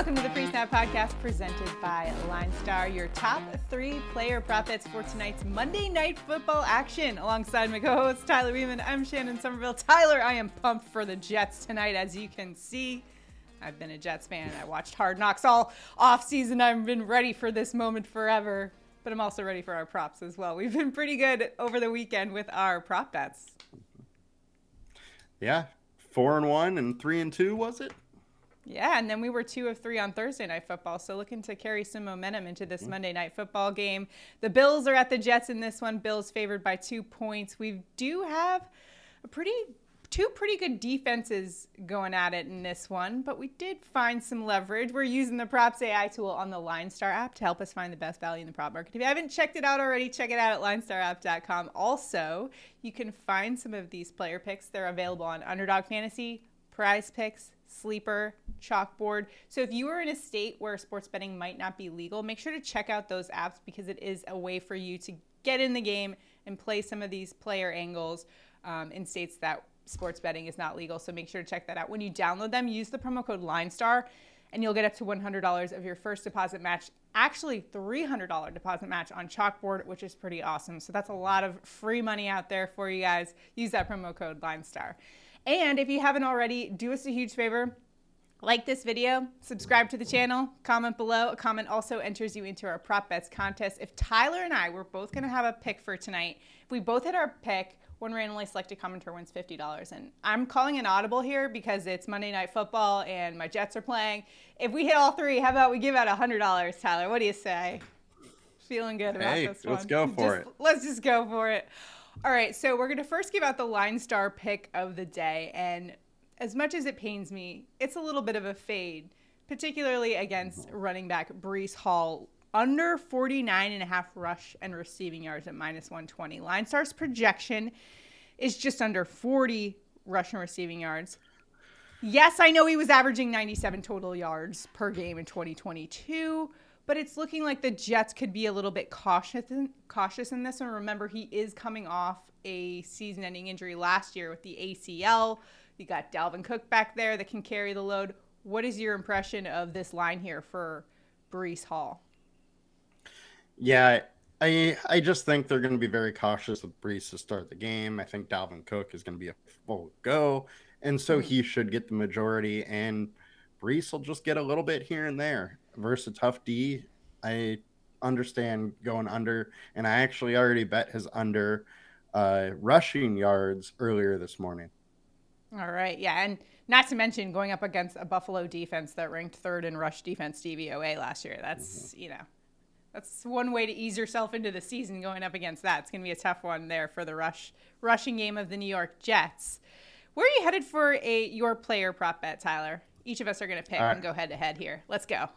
Welcome to the PreSnap Podcast presented by Line Star, your top three player profits for tonight's Monday Night Football action. Alongside my co host Tyler Wiemann, I'm Shannon Sommerville. Tyler, I am pumped for the Jets tonight, as you can see. I've been a Jets fan. I watched Hard Knocks all off season. I've been ready for this moment forever, but I'm also ready for our props as well. We've been pretty good over the weekend with our prop bets. Yeah, four and one and three and two, was it? Yeah, and then we were two of three on Thursday night football, so looking to carry some momentum into this mm-hmm. Monday night football game. The Bills are at the Jets in this one. Bills favored by two points. We do have a pretty two pretty good defenses going at it in this one, but we did find some leverage. We're using the Props AI tool on the LineStar app to help us find the best value in the prop market. If you haven't checked it out already, check it out at linestarapp.com. Also, you can find some of these player picks. They're available on Underdog Fantasy, PrizePicks, Sleeper, Chalkboard. So if you are in a state where sports betting might not be legal, make sure to check out those apps because it is a way for you to get in the game and play some of these player angles um, in states that sports betting is not legal. So make sure to check that out. When you download them, use the promo code LineStar and you'll get up to $100 of your first deposit match. Actually, $300 deposit match on Chalkboard, which is pretty awesome. So that's a lot of free money out there for you guys. Use that promo code LineStar. And if you haven't already, do us a huge favor. Like this video, subscribe to the channel, comment below. A comment also enters you into our prop bets contest. If Tyler and I, we're both going to have a pick for tonight. If we both hit our pick, one randomly selected commenter wins $50. And I'm calling an audible here because it's Monday Night Football and my Jets are playing. If we hit all three, how about we give out $100, Tyler? What do you say? Feeling good about hey, this one. Let's go for just, it. Let's just go for it. All right, so we're going to first give out the LineStar pick of the day. And as much as it pains me, it's a little bit of a fade, particularly against mm-hmm. running back Breece Hall. Under 49 and a half rush and receiving yards at minus 120. LineStar's projection is just under 40 rush and receiving yards. Yes, I know he was averaging 97 total yards per game in 2022 but it's looking like the Jets could be a little bit cautious in, cautious in this one. Remember, he is coming off a season-ending injury last year with the ACL. You got Dalvin Cook back there that can carry the load. What is your impression of this line here for Breece Hall? Yeah, I I just think they're going to be very cautious with Breece to start the game. I think Dalvin Cook is going to be a full go, and so mm-hmm. he should get the majority. And Breece will just get a little bit here and there versus a tough D. I understand going under, and I actually already bet his under uh, rushing yards earlier this morning. All right, yeah, and not to mention going up against a Buffalo defense that ranked third in rush defense DVOA last year. That's mm-hmm. you know, that's one way to ease yourself into the season going up against that. It's going to be a tough one there for the rush rushing game of the New York Jets. Where are you headed for a your player prop bet, Tyler? Each of us are going to pick right. and go head to head here. Let's go.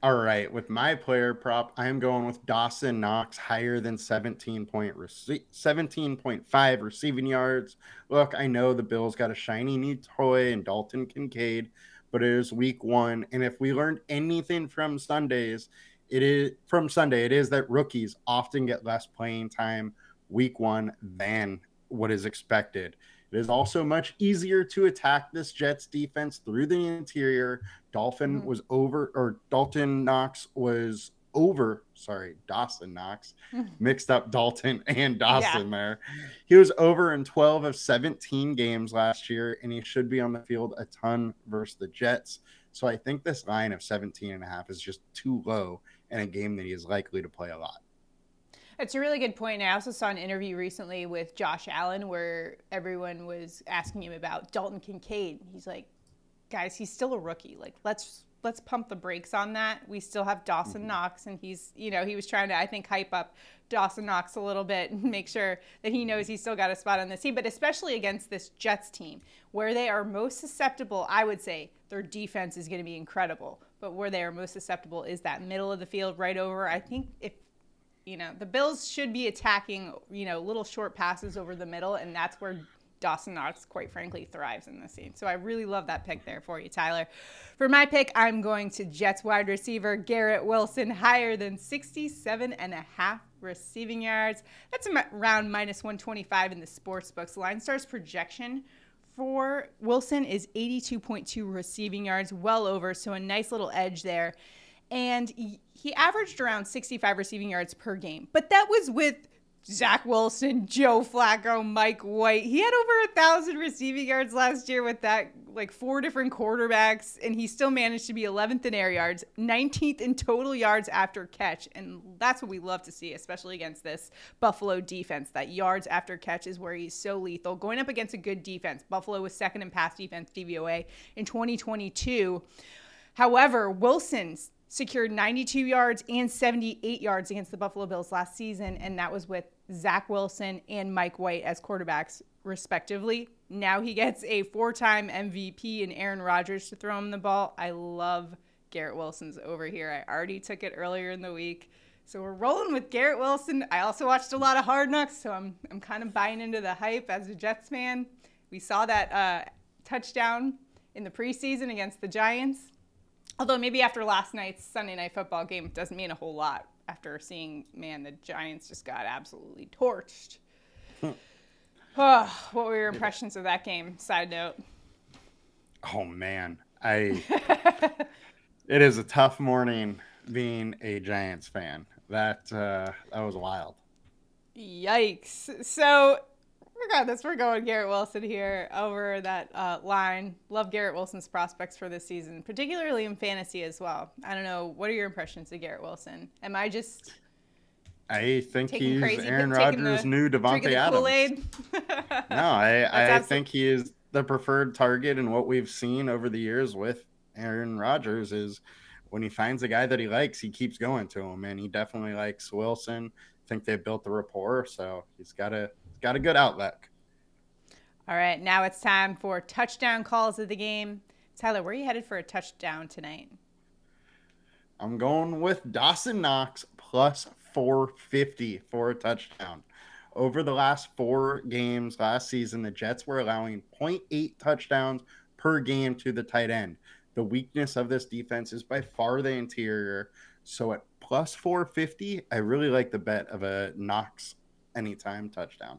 All right, with my player prop, I am going with Dawson Knox higher than 17 point rece- 17.5 receiving yards. Look, I know the Bills got a shiny new toy and Dalton Kincaid, but it is week 1 and if we learned anything from Sundays, it is from Sunday, it is that rookies often get less playing time week 1 than what is expected. It is also much easier to attack this Jets defense through the interior. Dolphin mm-hmm. was over, or Dalton Knox was over. Sorry, Dawson Knox mixed up Dalton and Dawson yeah. there. He was over in 12 of 17 games last year, and he should be on the field a ton versus the Jets. So I think this line of 17 and a half is just too low in a game that he is likely to play a lot. That's a really good point. I also saw an interview recently with Josh Allen where everyone was asking him about Dalton Kincaid. He's like, guys, he's still a rookie. Like, let's let's pump the brakes on that. We still have Dawson mm-hmm. Knox, and he's you know he was trying to I think hype up Dawson Knox a little bit and make sure that he knows he's still got a spot on this team. But especially against this Jets team, where they are most susceptible, I would say their defense is going to be incredible. But where they are most susceptible is that middle of the field, right over. I think if you know, the Bills should be attacking, you know, little short passes over the middle, and that's where Dawson Knox, quite frankly, thrives in the scene. So I really love that pick there for you, Tyler. For my pick, I'm going to Jets wide receiver Garrett Wilson, higher than 67 and a half receiving yards. That's around minus 125 in the sports books. LineStar's projection for Wilson is 82.2 receiving yards, well over, so a nice little edge there. And he averaged around 65 receiving yards per game, but that was with Zach Wilson, Joe Flacco, Mike White. He had over a thousand receiving yards last year with that, like four different quarterbacks, and he still managed to be 11th in air yards, 19th in total yards after catch. And that's what we love to see, especially against this Buffalo defense. That yards after catch is where he's so lethal. Going up against a good defense, Buffalo was second in pass defense DVOA in 2022. However, Wilson's secured 92 yards and 78 yards against the Buffalo Bills last season, and that was with Zach Wilson and Mike White as quarterbacks, respectively. Now he gets a four time MVP and Aaron Rodgers to throw him the ball. I love Garrett Wilson's over here. I already took it earlier in the week. So we're rolling with Garrett Wilson. I also watched a lot of Hard Knocks, so I'm, I'm kind of buying into the hype as a Jets fan. We saw that uh, touchdown in the preseason against the Giants. Although maybe after last night's Sunday night football game, doesn't mean a whole lot after seeing, man, the Giants just got absolutely torched. oh, what were your impressions of that game? Side note. Oh man, I. it is a tough morning being a Giants fan. That uh, that was wild. Yikes! So regardless, we're going Garrett Wilson here over that uh, line. Love Garrett Wilson's prospects for this season, particularly in fantasy as well. I don't know. What are your impressions of Garrett Wilson? Am I just. I think he's crazy, Aaron Rodgers' the, new Davante Adams. no, I, I think he is the preferred target, and what we've seen over the years with Aaron Rodgers is when he finds a guy that he likes, he keeps going to him, and he definitely likes Wilson. I think they built the rapport, so he's got a got a good outlook. All right, now it's time for touchdown calls of the game. Tyler, where are you headed for a touchdown tonight? I'm going with Dawson Knox plus 450 for a touchdown. Over the last four games last season, the Jets were allowing 0.8 touchdowns per game to the tight end. The weakness of this defense is by far the interior. So at plus 450, I really like the bet of a Knox anytime touchdown.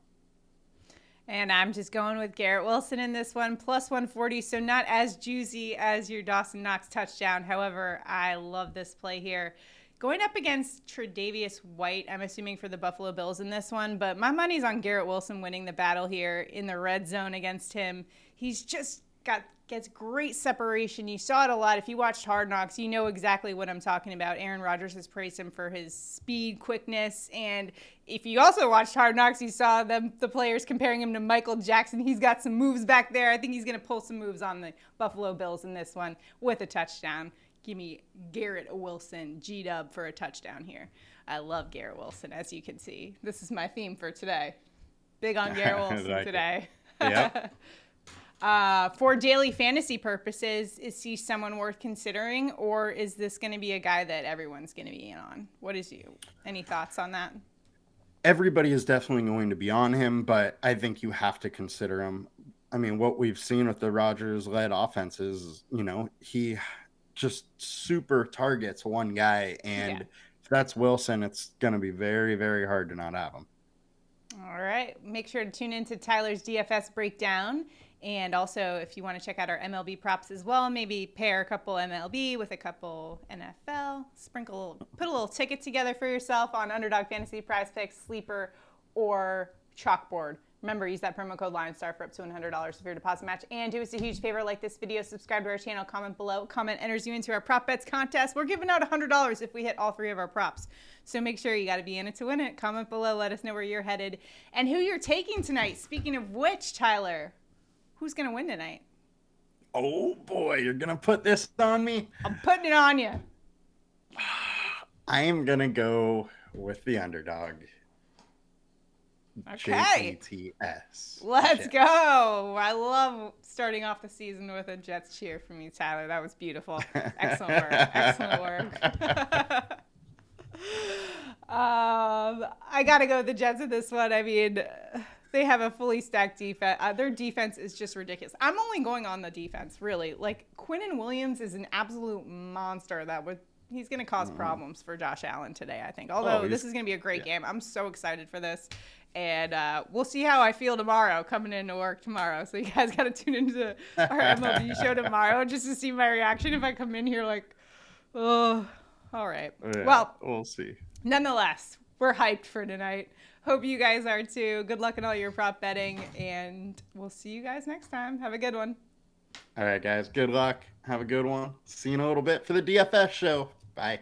And I'm just going with Garrett Wilson in this one, plus 140. So not as juicy as your Dawson Knox touchdown. However, I love this play here. Going up against Tre'Davious White, I'm assuming for the Buffalo Bills in this one, but my money's on Garrett Wilson winning the battle here in the red zone against him. He's just got gets great separation. You saw it a lot. If you watched Hard Knocks, you know exactly what I'm talking about. Aaron Rodgers has praised him for his speed, quickness, and if you also watched Hard Knocks, you saw them the players comparing him to Michael Jackson. He's got some moves back there. I think he's going to pull some moves on the Buffalo Bills in this one with a touchdown. Give me Garrett Wilson, G Dub for a touchdown here. I love Garrett Wilson, as you can see. This is my theme for today. Big on Garrett Wilson like today. Yep. Uh, for daily fantasy purposes, is he someone worth considering, or is this going to be a guy that everyone's going to be in on? What is you? Any thoughts on that? Everybody is definitely going to be on him, but I think you have to consider him. I mean, what we've seen with the Rodgers-led offenses, you know, he just super targets one guy, and yeah. if that's Wilson, it's going to be very, very hard to not have him. All right. Make sure to tune into Tyler's DFS breakdown and also, if you want to check out our MLB props as well, maybe pair a couple MLB with a couple NFL, sprinkle, put a little ticket together for yourself on Underdog Fantasy PrizePicks, Sleeper, or Chalkboard. Remember, use that promo code LineStar for up to $100 for your deposit match. And do us a huge favor, like this video, subscribe to our channel, comment below. Comment enters you into our prop bets contest. We're giving out $100 if we hit all three of our props. So make sure you got to be in it to win it. Comment below, let us know where you're headed and who you're taking tonight. Speaking of which, Tyler, Who's going to win tonight? Oh boy, you're going to put this on me? I'm putting it on you. I am going to go with the underdog. Okay. J-E-T-S. Let's Jets. go. I love starting off the season with a Jets cheer from you, Tyler. That was beautiful. Excellent work. Excellent work. um, I got to go with the Jets in this one. I mean, they have a fully stacked defense. Uh, their defense is just ridiculous. I'm only going on the defense, really. Like Quinnen Williams is an absolute monster. That would he's going to because mm-hmm. problems for Josh Allen today. I think. Although oh, this is going to be a great yeah. game. I'm so excited for this, And uh, we'll see how I feel tomorrow coming into work tomorrow. So you guys got to tune into our MLB show tomorrow just to see my reaction if I come in here like, oh, all right. Yeah, well, we'll see. Nonetheless, we're hyped for tonight. Hope you guys are too. Good luck in all your prop betting, and we'll see you guys next time. Have a good one. All right, guys. Good luck. Have a good one. See you in a little bit for the DFS show. Bye.